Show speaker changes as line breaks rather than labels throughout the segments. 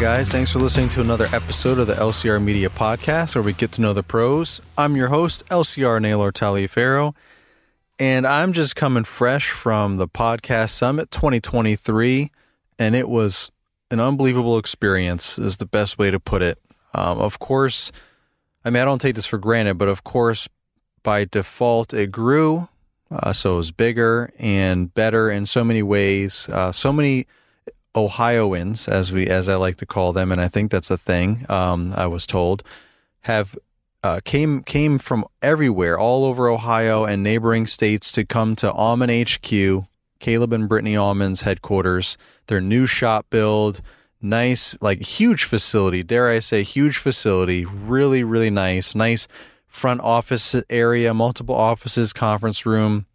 guys? Thanks for listening to another episode of the LCR Media Podcast, where we get to know the pros. I'm your host, LCR Naylor Taliaferro, and I'm just coming fresh from the Podcast Summit 2023, and it was an unbelievable experience, is the best way to put it. Um, of course, I mean, I don't take this for granted, but of course, by default, it grew. Uh, so it was bigger and better in so many ways. Uh, so many Ohioans, as we as I like to call them, and I think that's a thing. Um, I was told have uh, came came from everywhere, all over Ohio and neighboring states, to come to Almond HQ, Caleb and Brittany Almond's headquarters. Their new shop build, nice, like huge facility. Dare I say, huge facility. Really, really nice. Nice front office area, multiple offices, conference room,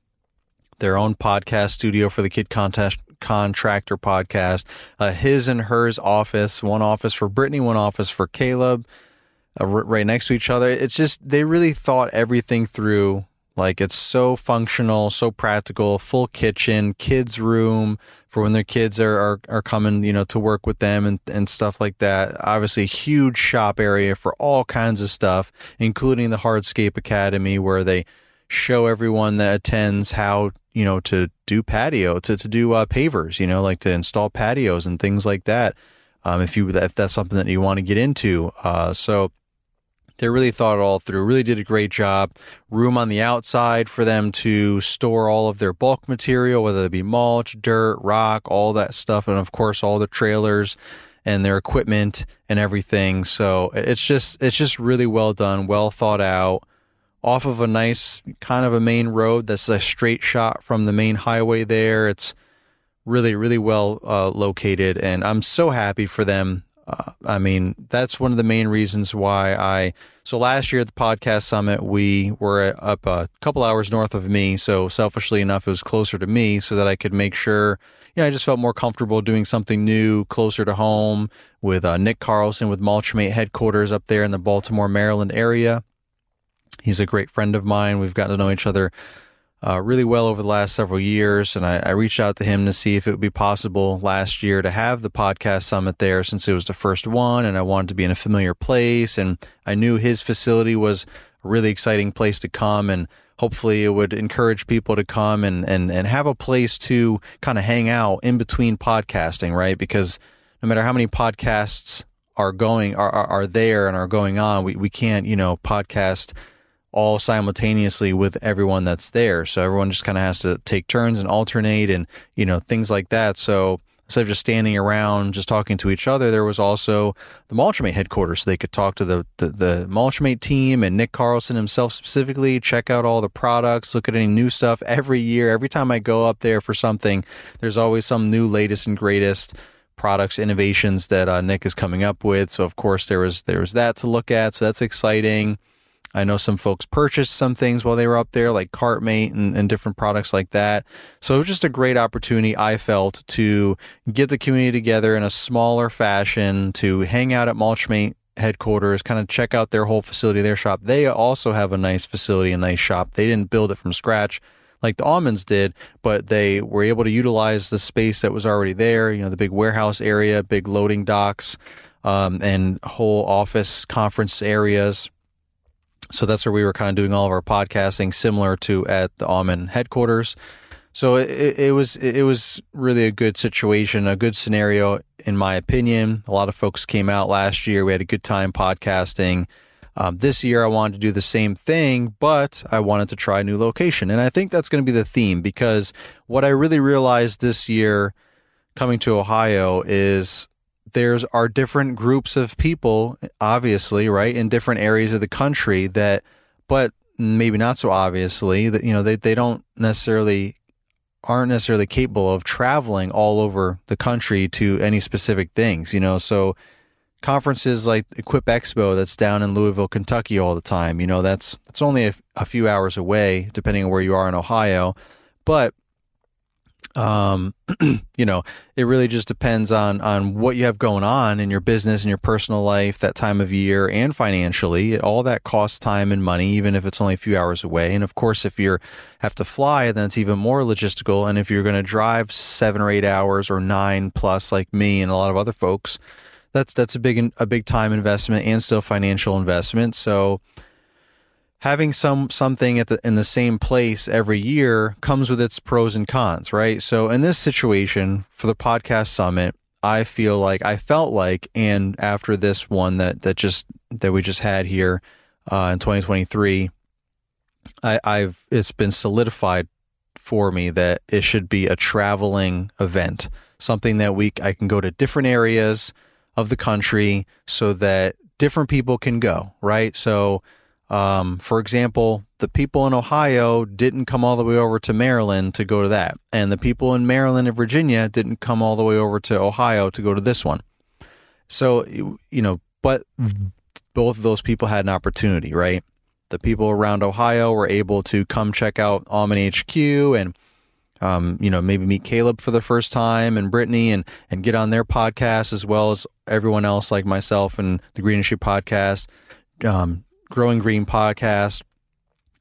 their own podcast studio for the Kid Contest Contractor podcast, his and hers office, one office for Brittany, one office for Caleb, uh, right next to each other. It's just, they really thought everything through. Like it's so functional, so practical, full kitchen, kids' room for when their kids are, are, are coming, you know, to work with them and, and stuff like that. Obviously, huge shop area for all kinds of stuff, including the Hardscape Academy where they show everyone that attends how you know to do patio to, to do uh, pavers you know like to install patios and things like that um, if you if that's something that you want to get into uh, so they really thought it all through really did a great job. Room on the outside for them to store all of their bulk material whether it be mulch dirt rock all that stuff and of course all the trailers and their equipment and everything so it's just it's just really well done well thought out off of a nice kind of a main road that's a straight shot from the main highway there. It's really, really well uh, located, and I'm so happy for them. Uh, I mean, that's one of the main reasons why I. So last year at the podcast summit, we were up a couple hours north of me. So selfishly enough, it was closer to me so that I could make sure, you know, I just felt more comfortable doing something new closer to home with uh, Nick Carlson with Mulchmate headquarters up there in the Baltimore, Maryland area. He's a great friend of mine. We've gotten to know each other uh, really well over the last several years. And I, I, reached out to him to see if it would be possible last year to have the podcast summit there since it was the first one. And I wanted to be in a familiar place. And I knew his facility was a really exciting place to come. And hopefully it would encourage people to come and, and, and have a place to kind of hang out in between podcasting, right? Because no matter how many podcasts are going, are, are, are there and are going on, we, we can't, you know, podcast all simultaneously with everyone that's there. So everyone just kind of has to take turns and alternate and, you know, things like that. So instead of just standing around just talking to each other, there was also the Mulchmate headquarters so they could talk to the, the, the team and Nick Carlson himself specifically, check out all the products, look at any new stuff every year. Every time I go up there for something, there's always some new latest and greatest products innovations that uh, Nick is coming up with. So of course there was there was that to look at. So that's exciting. I know some folks purchased some things while they were up there, like Cartmate and, and different products like that. So it was just a great opportunity, I felt, to get the community together in a smaller fashion, to hang out at Mulchmate headquarters, kind of check out their whole facility, their shop. They also have a nice facility, a nice shop. They didn't build it from scratch like the almonds did, but they were able to utilize the space that was already there. You know, the big warehouse area, big loading docks, um, and whole office conference areas. So that's where we were kind of doing all of our podcasting, similar to at the Almond headquarters. So it, it was it was really a good situation, a good scenario, in my opinion. A lot of folks came out last year. We had a good time podcasting. Um, this year, I wanted to do the same thing, but I wanted to try a new location, and I think that's going to be the theme because what I really realized this year coming to Ohio is there's are different groups of people, obviously, right, in different areas of the country that, but maybe not so obviously that you know they they don't necessarily aren't necessarily capable of traveling all over the country to any specific things, you know. So conferences like Equip Expo that's down in Louisville, Kentucky all the time, you know, that's that's only a, a few hours away depending on where you are in Ohio, but um, you know, it really just depends on on what you have going on in your business and your personal life that time of year and financially. It, all that costs time and money, even if it's only a few hours away. And of course, if you have to fly, then it's even more logistical. And if you're going to drive seven or eight hours or nine plus, like me and a lot of other folks, that's that's a big a big time investment and still financial investment. So having some something at the in the same place every year comes with its pros and cons, right? So in this situation for the podcast summit, I feel like I felt like, and after this one that that just that we just had here uh, in 2023, I, I've it's been solidified for me that it should be a traveling event, something that we I can go to different areas of the country so that different people can go, right? So um, for example, the people in Ohio didn't come all the way over to Maryland to go to that, and the people in Maryland and Virginia didn't come all the way over to Ohio to go to this one. So, you know, but both of those people had an opportunity, right? The people around Ohio were able to come check out Almond HQ and, um, you know, maybe meet Caleb for the first time and Brittany and and get on their podcast as well as everyone else like myself and the Green Industry podcast. Um, Growing Green podcast,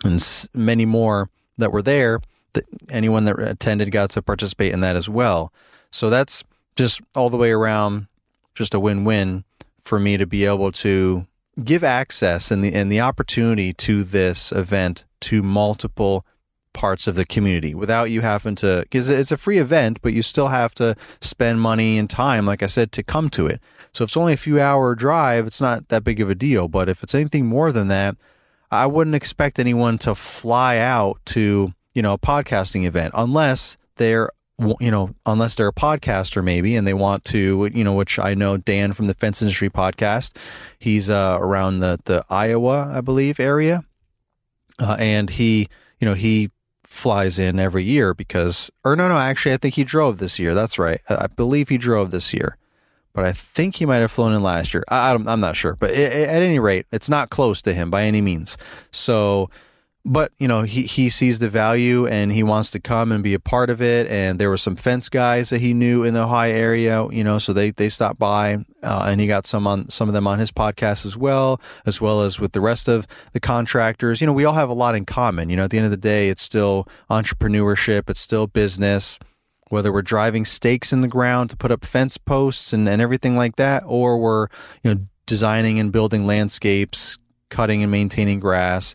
and many more that were there. That anyone that attended got to participate in that as well. So that's just all the way around, just a win-win for me to be able to give access and the and the opportunity to this event to multiple parts of the community without you having to because it's a free event but you still have to spend money and time like i said to come to it so if it's only a few hour drive, it's not that big of a deal. But if it's anything more than that, I wouldn't expect anyone to fly out to, you know, a podcasting event unless they're you know, unless they're a podcaster maybe and they want to, you know, which I know Dan from the Fence Industry podcast, he's uh, around the the Iowa, I believe, area, uh, and he, you know, he flies in every year because, or no, no, actually, I think he drove this year. That's right, I believe he drove this year but I think he might have flown in last year. I, am not sure, but it, at any rate, it's not close to him by any means. So, but you know, he he sees the value and he wants to come and be a part of it. And there were some fence guys that he knew in the Ohio area, you know, so they they stopped by uh, and he got some on some of them on his podcast as well, as well as with the rest of the contractors. You know, we all have a lot in common. You know, at the end of the day, it's still entrepreneurship, it's still business whether we're driving stakes in the ground to put up fence posts and, and everything like that, or we're, you know, designing and building landscapes, cutting and maintaining grass.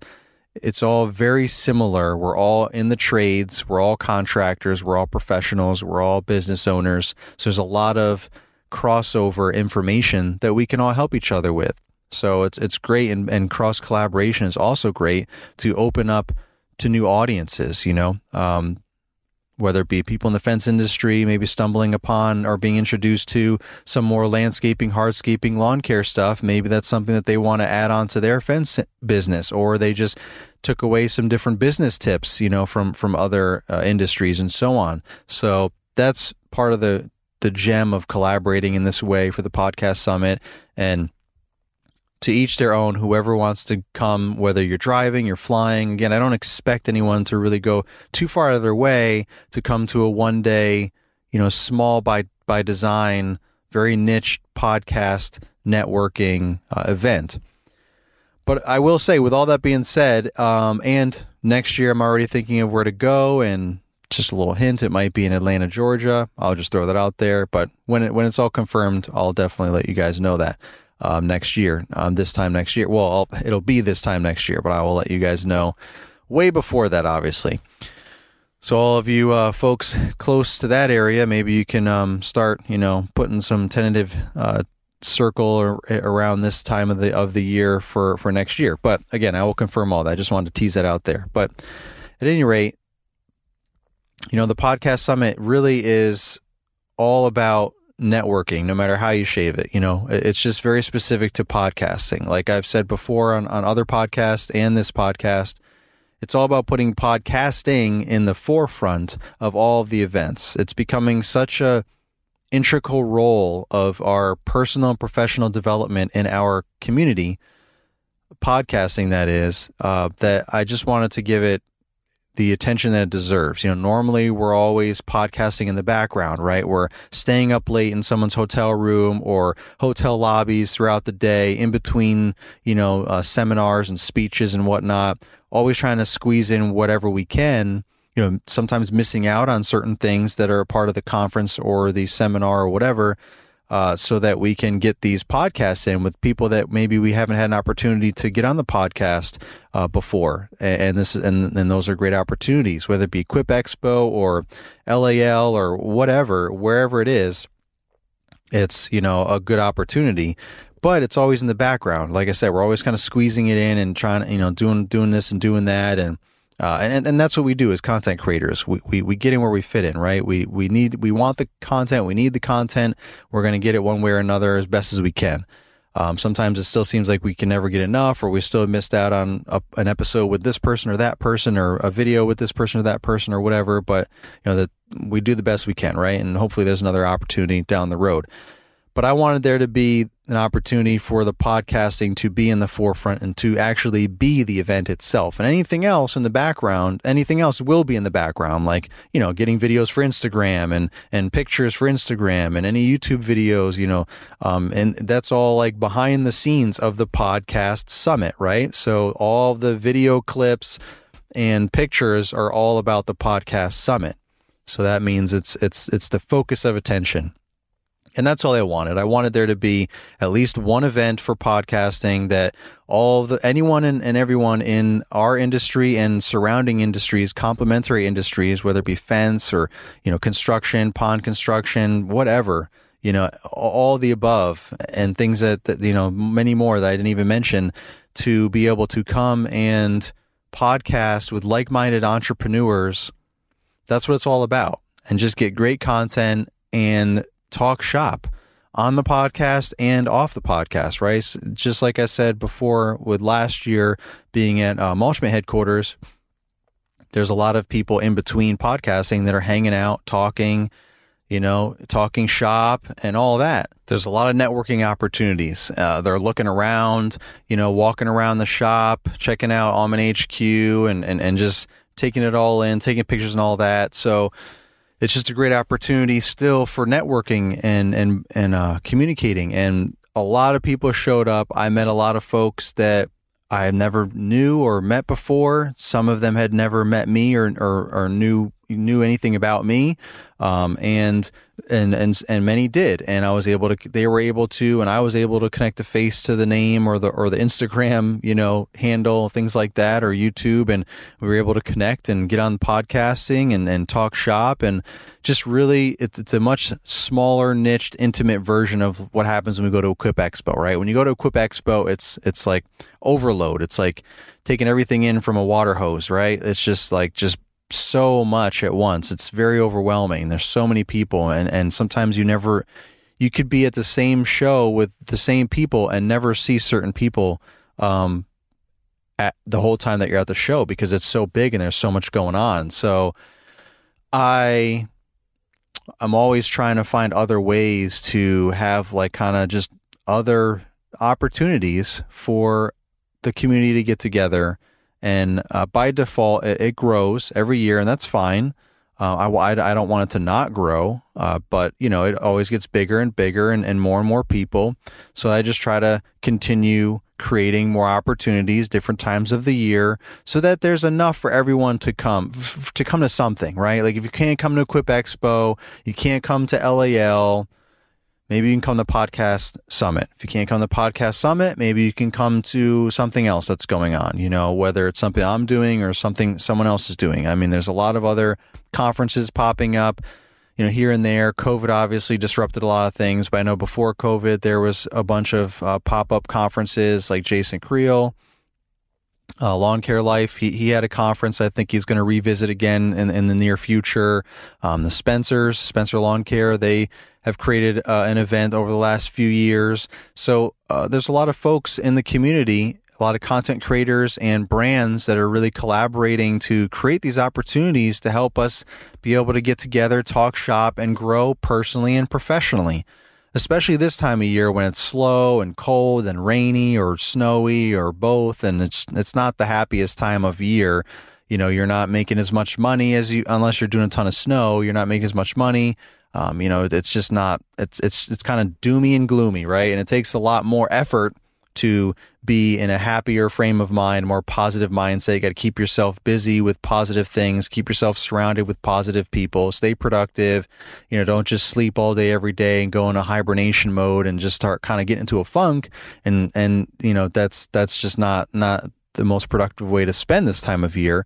It's all very similar. We're all in the trades. We're all contractors. We're all professionals. We're all business owners. So there's a lot of crossover information that we can all help each other with. So it's it's great and, and cross collaboration is also great to open up to new audiences. You know, um, whether it be people in the fence industry maybe stumbling upon or being introduced to some more landscaping, hardscaping, lawn care stuff. Maybe that's something that they want to add on to their fence business, or they just took away some different business tips, you know, from from other uh, industries and so on. So that's part of the the gem of collaborating in this way for the podcast summit and to each their own. Whoever wants to come, whether you're driving, you're flying. Again, I don't expect anyone to really go too far out of their way to come to a one day, you know, small by by design, very niche podcast networking uh, event. But I will say, with all that being said, um, and next year I'm already thinking of where to go, and just a little hint, it might be in Atlanta, Georgia. I'll just throw that out there. But when it when it's all confirmed, I'll definitely let you guys know that um, next year, um, this time next year. Well, I'll, it'll be this time next year, but I will let you guys know way before that, obviously. So, all of you uh, folks close to that area, maybe you can um, start, you know, putting some tentative uh, circle or, around this time of the of the year for for next year. But again, I will confirm all that. I just wanted to tease that out there. But at any rate, you know, the podcast summit really is all about networking, no matter how you shave it. You know, it's just very specific to podcasting. Like I've said before on, on other podcasts and this podcast, it's all about putting podcasting in the forefront of all of the events. It's becoming such a integral role of our personal and professional development in our community, podcasting that is, uh, that I just wanted to give it the attention that it deserves. You know, normally we're always podcasting in the background, right? We're staying up late in someone's hotel room or hotel lobbies throughout the day, in between, you know, uh, seminars and speeches and whatnot, always trying to squeeze in whatever we can. You know, sometimes missing out on certain things that are a part of the conference or the seminar or whatever. Uh, so that we can get these podcasts in with people that maybe we haven't had an opportunity to get on the podcast uh, before. And, and this and, and those are great opportunities, whether it be Equip Expo or LAL or whatever, wherever it is. It's you know a good opportunity, but it's always in the background. Like I said, we're always kind of squeezing it in and trying, to, you know, doing doing this and doing that and uh, and and that's what we do as content creators. We, we we get in where we fit in, right? We we need we want the content. We need the content. We're going to get it one way or another as best as we can. Um, sometimes it still seems like we can never get enough, or we still missed out on a, an episode with this person or that person, or a video with this person or that person, or whatever. But you know that we do the best we can, right? And hopefully, there's another opportunity down the road. But I wanted there to be an opportunity for the podcasting to be in the forefront and to actually be the event itself. And anything else in the background, anything else will be in the background, like, you know, getting videos for Instagram and, and pictures for Instagram and any YouTube videos, you know, um, and that's all like behind the scenes of the podcast summit, right? So all the video clips and pictures are all about the podcast summit. So that means it's, it's, it's the focus of attention. And that's all I wanted. I wanted there to be at least one event for podcasting that all the anyone and, and everyone in our industry and surrounding industries, complementary industries, whether it be fence or you know construction, pond construction, whatever, you know, all the above, and things that, that you know many more that I didn't even mention, to be able to come and podcast with like-minded entrepreneurs. That's what it's all about, and just get great content and talk shop on the podcast and off the podcast, right? Just like I said before, with last year being at uh, headquarters, there's a lot of people in between podcasting that are hanging out, talking, you know, talking shop and all that. There's a lot of networking opportunities. Uh, they're looking around, you know, walking around the shop, checking out Almond HQ and, and, and just taking it all in, taking pictures and all that. So, it's just a great opportunity still for networking and and and uh, communicating. And a lot of people showed up. I met a lot of folks that I had never knew or met before. Some of them had never met me or or, or knew knew anything about me, um, and and and and many did, and I was able to. They were able to, and I was able to connect the face to the name or the or the Instagram, you know, handle things like that or YouTube, and we were able to connect and get on podcasting and and talk shop and just really it's it's a much smaller niched intimate version of what happens when we go to Equip Expo, right? When you go to Equip Expo, it's it's like overload. It's like taking everything in from a water hose, right? It's just like just so much at once. It's very overwhelming. There's so many people, and and sometimes you never, you could be at the same show with the same people and never see certain people, um, at the whole time that you're at the show because it's so big and there's so much going on. So, I, I'm always trying to find other ways to have like kind of just other opportunities for the community to get together and uh, by default it, it, grows every year and that's fine. Uh, I, I, don't want it to not grow uh, but you know it always gets bigger and bigger and, and more and more people. So i just try to continue creating more opportunities different times of the year so that there's enough for everyone to come f- to come to something right? Like if you can't come to equip expo you can't come to lal Maybe you can come to Podcast Summit. If you can't come to Podcast Summit, maybe you can come to something else that's going on, you know, whether it's something I'm doing or something someone else is doing. I mean, there's a lot of other conferences popping up, you know, here and there. COVID obviously disrupted a lot of things, but I know before COVID, there was a bunch of uh, pop up conferences like Jason Creel. Uh, Lawn Care Life, he, he had a conference I think he's going to revisit again in, in the near future. Um, the Spencers, Spencer Lawn Care, they have created uh, an event over the last few years. So uh, there's a lot of folks in the community, a lot of content creators and brands that are really collaborating to create these opportunities to help us be able to get together, talk shop, and grow personally and professionally. Especially this time of year when it's slow and cold and rainy or snowy or both, and it's it's not the happiest time of year you know you're not making as much money as you unless you're doing a ton of snow you're not making as much money um, you know, it's just not. It's it's it's kind of doomy and gloomy, right? And it takes a lot more effort to be in a happier frame of mind, more positive mindset. You got to keep yourself busy with positive things, keep yourself surrounded with positive people, stay productive. You know, don't just sleep all day every day and go into hibernation mode and just start kind of getting into a funk. And, and, you know, that's, that's just not, not the most productive way to spend this time of year.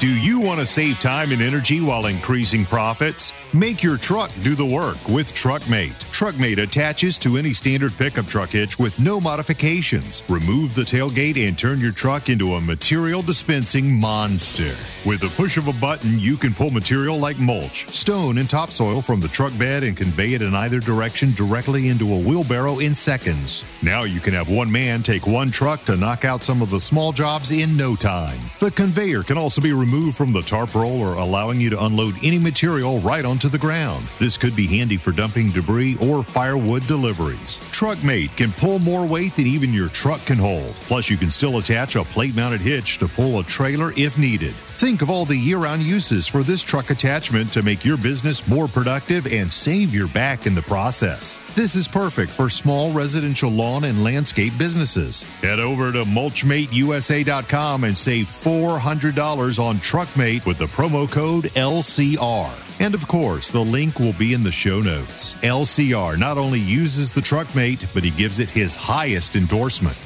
Do you want to save time and energy while increasing profits? Make your truck do the work with TruckMate. TruckMate attaches to any standard pickup truck hitch with no modifications. Remove the tailgate and turn your truck into a material dispensing monster. With the push of a button, you can pull material like mulch, stone, and topsoil from the truck bed and convey it in either direction directly into a wheelbarrow in seconds. Now you can have one man take one truck to knock out some of the small jobs in no time. The conveyor can also be removed from the tarp roller, allowing you to unload any material right onto the ground. This could be handy for dumping debris or firewood deliveries. TruckMate can pull more weight than even your truck can hold. Plus, you can still attach a plate mounted hitch to pull a trailer if needed. Think of all the year round uses for this truck attachment to make your business more productive and save your back in the process. This is perfect for small residential lawn and landscape businesses. Head over to mulchmateusa.com and save $400 on TruckMate with the promo code LCR. And of course, the link will be in the show notes. LCR not only uses the TruckMate, but he gives it his highest endorsement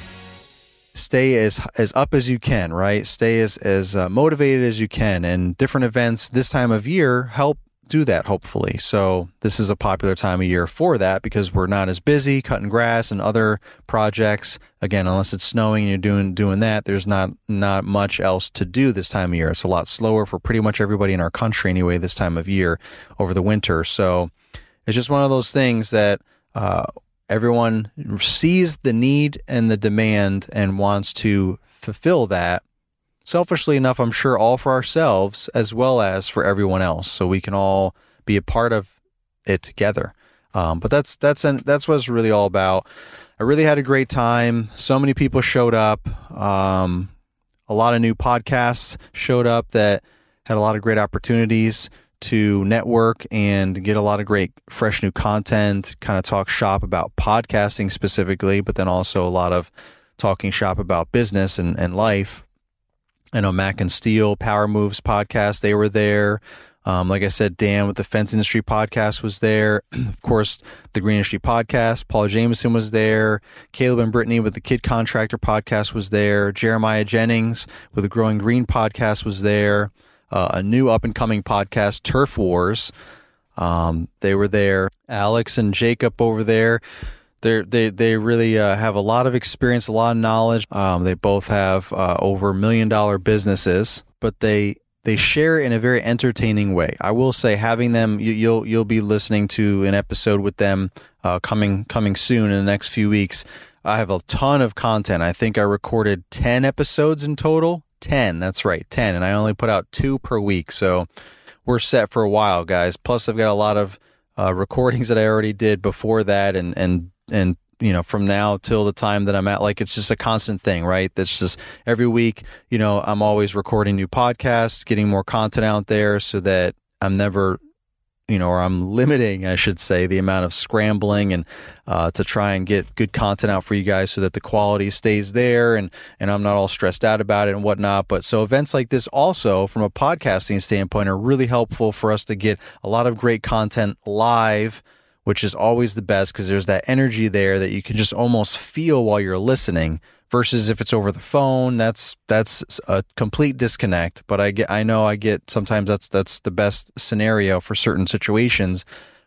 stay as as up as you can, right? Stay as as uh, motivated as you can, and different events this time of year help do that. Hopefully, so this is a popular time of year for that because we're not as busy cutting grass and other projects. Again, unless it's snowing and you're doing doing that, there's not not much else to do this time of year. It's a lot slower for pretty much everybody in our country anyway. This time of year over the winter, so it's just one of those things that. Uh, everyone sees the need and the demand and wants to fulfill that selfishly enough i'm sure all for ourselves as well as for everyone else so we can all be a part of it together. Um, but that's that's an, that's what it's really all about. I really had a great time. So many people showed up. Um, a lot of new podcasts showed up that had a lot of great opportunities to network and get a lot of great fresh new content, kind of talk shop about podcasting specifically, but then also a lot of talking shop about business and, and life. I know Mac and Steel, Power Moves podcast, they were there. Um, like I said, Dan with the Fence Industry podcast was there. of course, the Green Industry podcast, Paul Jameson was there. Caleb and Brittany with the Kid Contractor podcast was there. Jeremiah Jennings with the Growing Green podcast was there uh, a new up and coming podcast, Turf Wars. Um, they were there. Alex and Jacob over there. They're, they they really uh, have a lot of experience, a lot of knowledge. Um, they both have uh, over million dollar businesses, but they they share in a very entertaining way. I will say, having them, you, will you'll, you'll be listening to an episode with them uh, coming coming soon in the next few weeks. I have a ton of content. I think I recorded ten episodes in total 10. That's right, 10. And I only put out two per week. So we're set for a while, guys. Plus, I've got a lot of uh, recordings that I already did before that and, and, and, you know, from now till the time that I'm at, like, it's just a constant thing, right? That's just every week, you know, I'm always recording new podcasts, getting more content out there so that I'm never you know, or I'm limiting, I should say, the amount of scrambling and uh, to try and get good content out for you guys so that the quality stays there and and I'm not all stressed out about it and whatnot. But so events like this also, from a podcasting standpoint, are really helpful for us to get a lot of great content live. Which is always the best because there's that energy there that you can just almost feel while you're listening versus if it's over the phone that's that's a complete disconnect. But i get i know i get sometimes that's that's the best scenario for certain situations.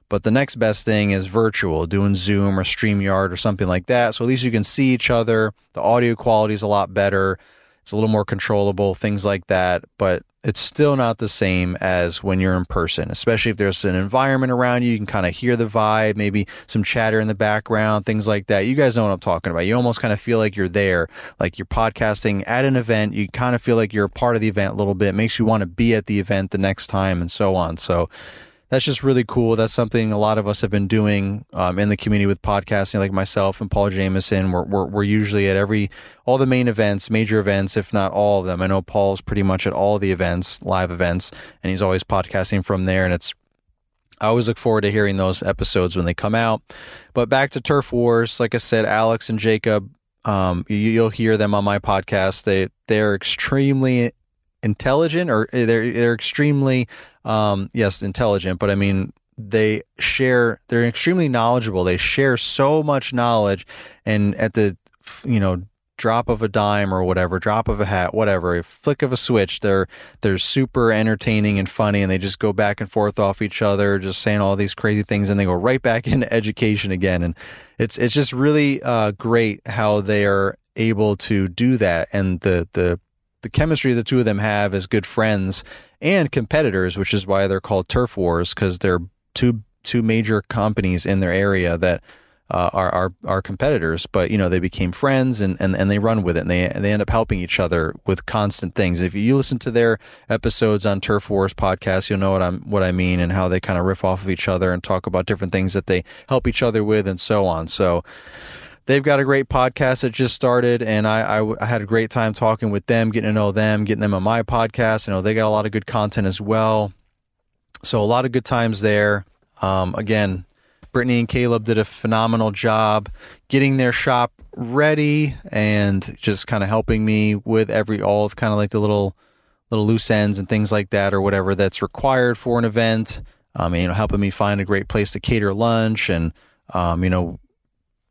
But the next best thing is virtual doing zoom or streamyard or something like that. So at least you can see each other. The audio quality is a lot better. It's a little more controllable things like that. But it's still not the same as when you're in person, especially if there's an environment around you. You can kind of hear the vibe, maybe some chatter in the background, things like that. You guys know what I'm talking about. You almost kind of feel like you're there, like you're podcasting at an event. You kind of feel like you're a part of the event a little bit. It makes you want to be at the event the next time and so on. So, that's just really cool. That's something a lot of us have been doing um, in the community with podcasting, like myself and Paul Jameson. We're, we're, we're usually at every all the main events, major events, if not all of them. I know Paul's pretty much at all the events, live events, and he's always podcasting from there. And it's I always look forward to hearing those episodes when they come out. But back to Turf Wars, like I said, Alex and Jacob, um, you, will hear them on my podcast. They they're extremely intelligent, or they're they're extremely um, yes, intelligent, but I mean, they share, they're extremely knowledgeable. They share so much knowledge. And at the, you know, drop of a dime or whatever, drop of a hat, whatever, a flick of a switch, they're they're super entertaining and funny and they just go back and forth off each other, just saying all these crazy things and they go right back into education again. And it's it's just really uh, great how they are able to do that and the the the chemistry the two of them have as good friends and competitors, which is why they're called turf wars because they're two two major companies in their area that uh, are, are are competitors. But you know they became friends and, and, and they run with it and they they end up helping each other with constant things. If you listen to their episodes on Turf Wars podcast, you'll know what I'm what I mean and how they kind of riff off of each other and talk about different things that they help each other with and so on. So they've got a great podcast that just started, and I, I, I, had a great time talking with them, getting to know them, getting them on my podcast. You know they got a lot of good content as well. So a lot of good times there. Um, again, Brittany and Caleb did a phenomenal job getting their shop ready and just kind of helping me with every all of kind of like the little little loose ends and things like that or whatever that's required for an event. Um, you know, helping me find a great place to cater lunch and um, you know,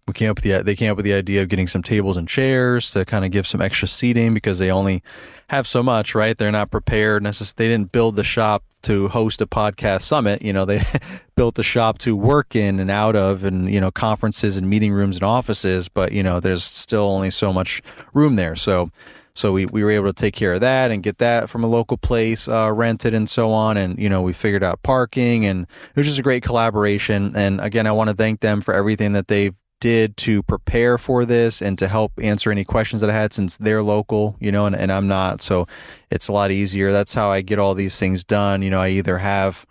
we came up with the they came up with the idea of getting some tables and chairs to kind of give some extra seating because they only have so much, right? They're not prepared. Necess- they didn't build the shop to host a podcast summit. You know, they built the shop to work in and out of, and you know, conferences and meeting rooms and offices. But you know, there's still only so much room there. So, so we, we were able to take care of that and get that from a local place uh, rented and so on. And, you know, we figured out parking and it was just a great collaboration. And again, I want to thank them for everything that they've did to prepare for this and to help answer any questions that I had since they're local, you know, and, and I'm not. So it's a lot easier. That's how I get all these things done. You know, I either have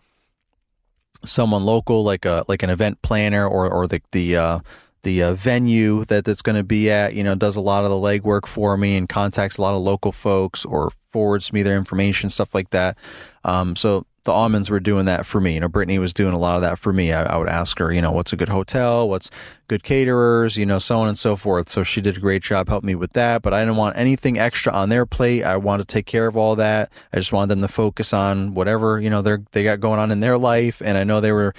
someone local, like a, like an event planner or, or the, the, uh, the uh, venue that that's going to be at, you know, does a lot of the legwork for me and contacts a lot of local folks or forwards me their information, stuff like that. Um, so the almonds were doing that for me. You know, Brittany was doing a lot of that for me. I, I, would ask her, you know, what's a good hotel, what's good caterers, you know, so on and so forth. So she did a great job helping me with that. But I didn't want anything extra on their plate. I wanted to take care of all that. I just wanted them to focus on whatever you know they they got going on in their life. And I know they were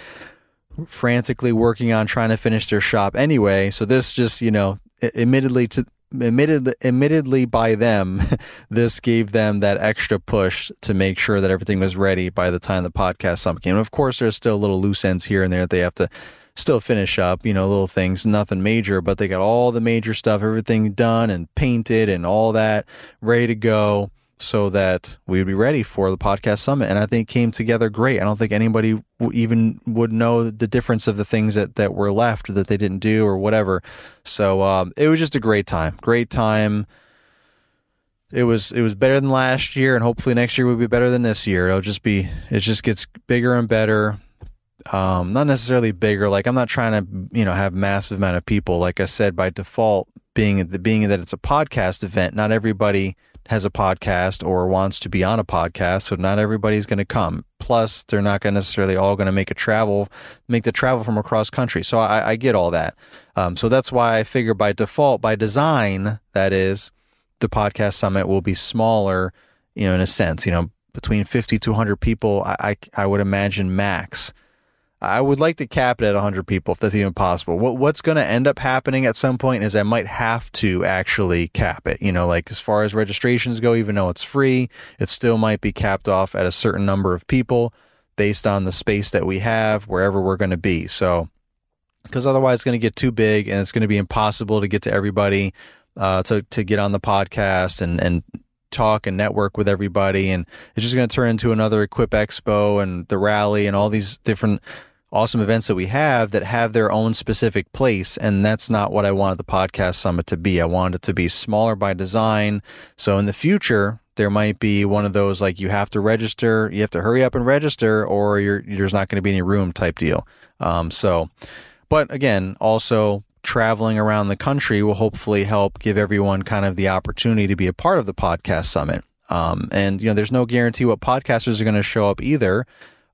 frantically working on trying to finish their shop anyway. So this just you know admittedly to admitted, admittedly by them, this gave them that extra push to make sure that everything was ready by the time the podcast summit came. And of course, there's still little loose ends here and there that they have to still finish up, you know, little things, nothing major, but they got all the major stuff, everything done and painted and all that ready to go so that we would be ready for the podcast summit. And I think came together great. I don't think anybody even would know the difference of the things that, that were left that they didn't do or whatever. So um, it was just a great time. Great time. It was it was better than last year, and hopefully next year will be better than this year. It'll just be it just gets bigger and better. Um, not necessarily bigger. Like I'm not trying to you know have massive amount of people. Like I said, by default, being the being that it's a podcast event, not everybody has a podcast or wants to be on a podcast, so not everybody's going to come. Plus, they're not going necessarily all going to make a travel, make the travel from across country. So I, I get all that. Um, so that's why I figure by default, by design, that is, the podcast summit will be smaller. You know, in a sense, you know, between fifty to hundred people, I, I I would imagine max. I would like to cap it at 100 people if that's even possible. What what's going to end up happening at some point is I might have to actually cap it. You know, like as far as registrations go, even though it's free, it still might be capped off at a certain number of people based on the space that we have wherever we're going to be. So, because otherwise it's going to get too big and it's going to be impossible to get to everybody uh, to to get on the podcast and and talk and network with everybody. And it's just going to turn into another Equip Expo and the rally and all these different awesome events that we have that have their own specific place. And that's not what I wanted the podcast summit to be. I wanted it to be smaller by design. So in the future, there might be one of those like you have to register, you have to hurry up and register, or there's not going to be any room type deal. Um, so, but again, also traveling around the country will hopefully help give everyone kind of the opportunity to be a part of the podcast summit. Um, and you know, there's no guarantee what podcasters are going to show up either.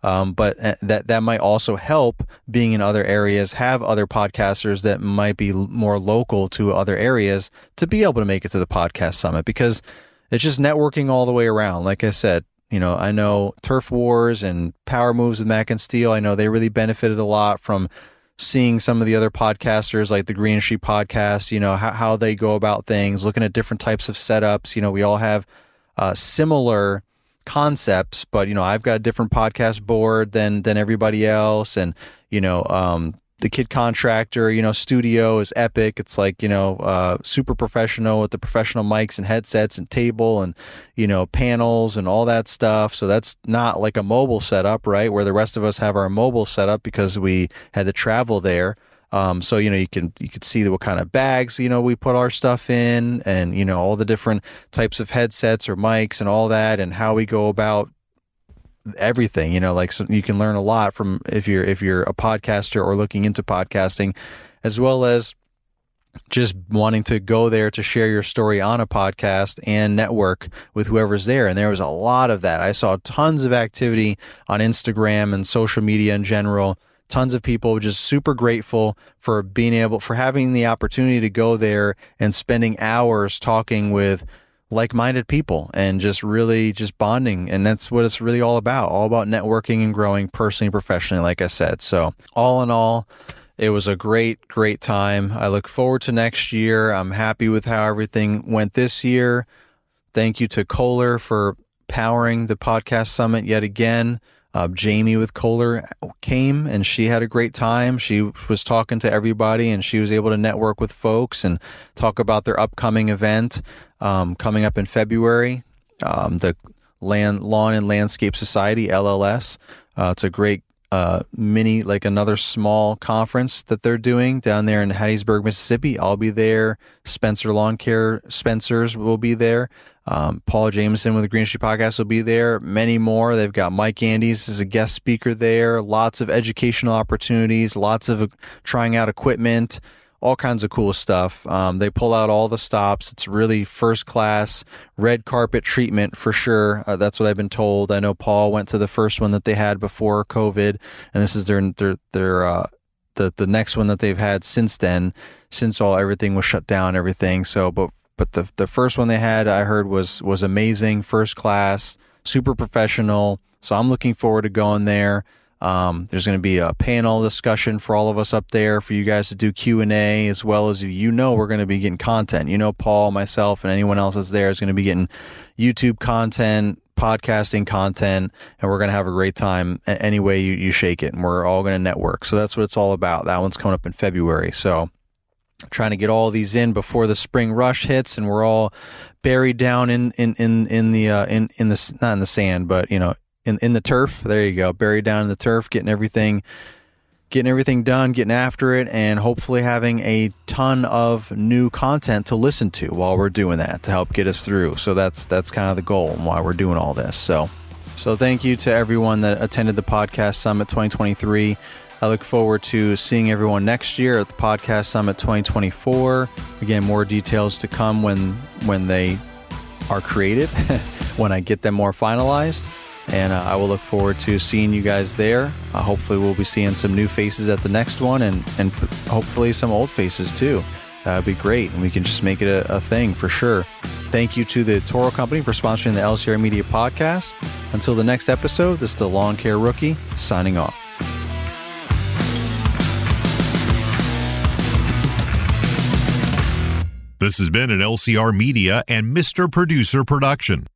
Um, but uh, that that might also help being in other areas, have other podcasters that might be more local to other areas to be able to make it to the podcast summit because it's just networking all the way around. Like I said, you know, I know Turf Wars and Power Moves with Mac and Steel. I know they really benefited a lot from seeing some of the other podcasters like the Green Industry podcast, you know, how, how they go about things, looking at different types of setups. You know, we all have uh, similar concepts, but you know, I've got a different podcast board than than everybody else, and you know, um, the kid contractor, you know, studio is epic. It's like, you know, uh, super professional with the professional mics and headsets and table and, you know, panels and all that stuff. So that's not like a mobile setup, right? Where the rest of us have our mobile setup because we had to travel there. Um, so you know you can you can see what kind of bags you know we put our stuff in, and you know all the different types of headsets or mics and all that, and how we go about everything. You know, like so you can learn a lot from if you're if you're a podcaster or looking into podcasting, as well as just wanting to go there to share your story on a podcast and network with whoever's there. And there was a lot of that. I saw tons of activity on Instagram and social media in general tons of people just super grateful for being able for having the opportunity to go there and spending hours talking with like-minded people and just really just bonding. And that's what it's really all about all about networking and growing personally and professionally like i said. So all in all it was a great great time. I look forward to next year. I'm happy with how everything went this year. Thank you to kohler for powering the podcast summit yet again uh, Jamie with Kohler came and she had a great time. She was talking to everybody and she was able to network with folks and talk about their upcoming event um, coming up in February. Um, the Land Lawn and Landscape Society (LLS). Uh, it's a great uh, mini, like another small conference that they're doing down there in Hattiesburg, Mississippi. I'll be there. Spencer Lawn Care Spencers will be there. Um, Paul Jameson with the Green Industry Podcast will be there. Many more. They've got Mike Andes as a guest speaker there. Lots of educational opportunities. Lots of uh, trying out equipment. All kinds of cool stuff. Um, they pull out all the stops. It's really first class red carpet treatment for sure. Uh, that's what I've been told. I know Paul went to the first one that they had before COVID, and this is their their their uh, the the next one that they've had since then, since all everything was shut down, everything. So, but but the the first one they had I heard was was amazing, first class, super professional. So I'm looking forward to going there. Um, there's going to be a panel discussion for all of us up there for you guys to do Q and A, as well as you know we're going to be getting content. You know, Paul, myself, and anyone else that's there is going to be getting YouTube content, podcasting content, and we're going to have a great time any way you, you shake it. And we're all going to network. So that's what it's all about. That one's coming up in February. So trying to get all these in before the spring rush hits and we're all buried down in in in in the uh, in in the not in the sand but you know in in the turf. There you go. Buried down in the turf getting everything getting everything done getting after it and hopefully having a ton of new content to listen to while we're doing that to help get us through. So that's that's kind of the goal and why we're doing all this. So so thank you to everyone that attended the podcast summit 2023 I look forward to seeing everyone next year at the Podcast Summit 2024. Again, more details to come when when they are created, when I get them more finalized. And uh, I will look forward to seeing you guys there. Uh, hopefully, we'll be seeing some new faces at the next one and, and hopefully some old faces too. That would be great. And we can just make it a, a thing for sure. Thank you to the Toro Company for sponsoring the LCR Media podcast. Until the next episode, this is the Lawn Care Rookie signing off.
This has been an LCR Media and Mr. Producer production.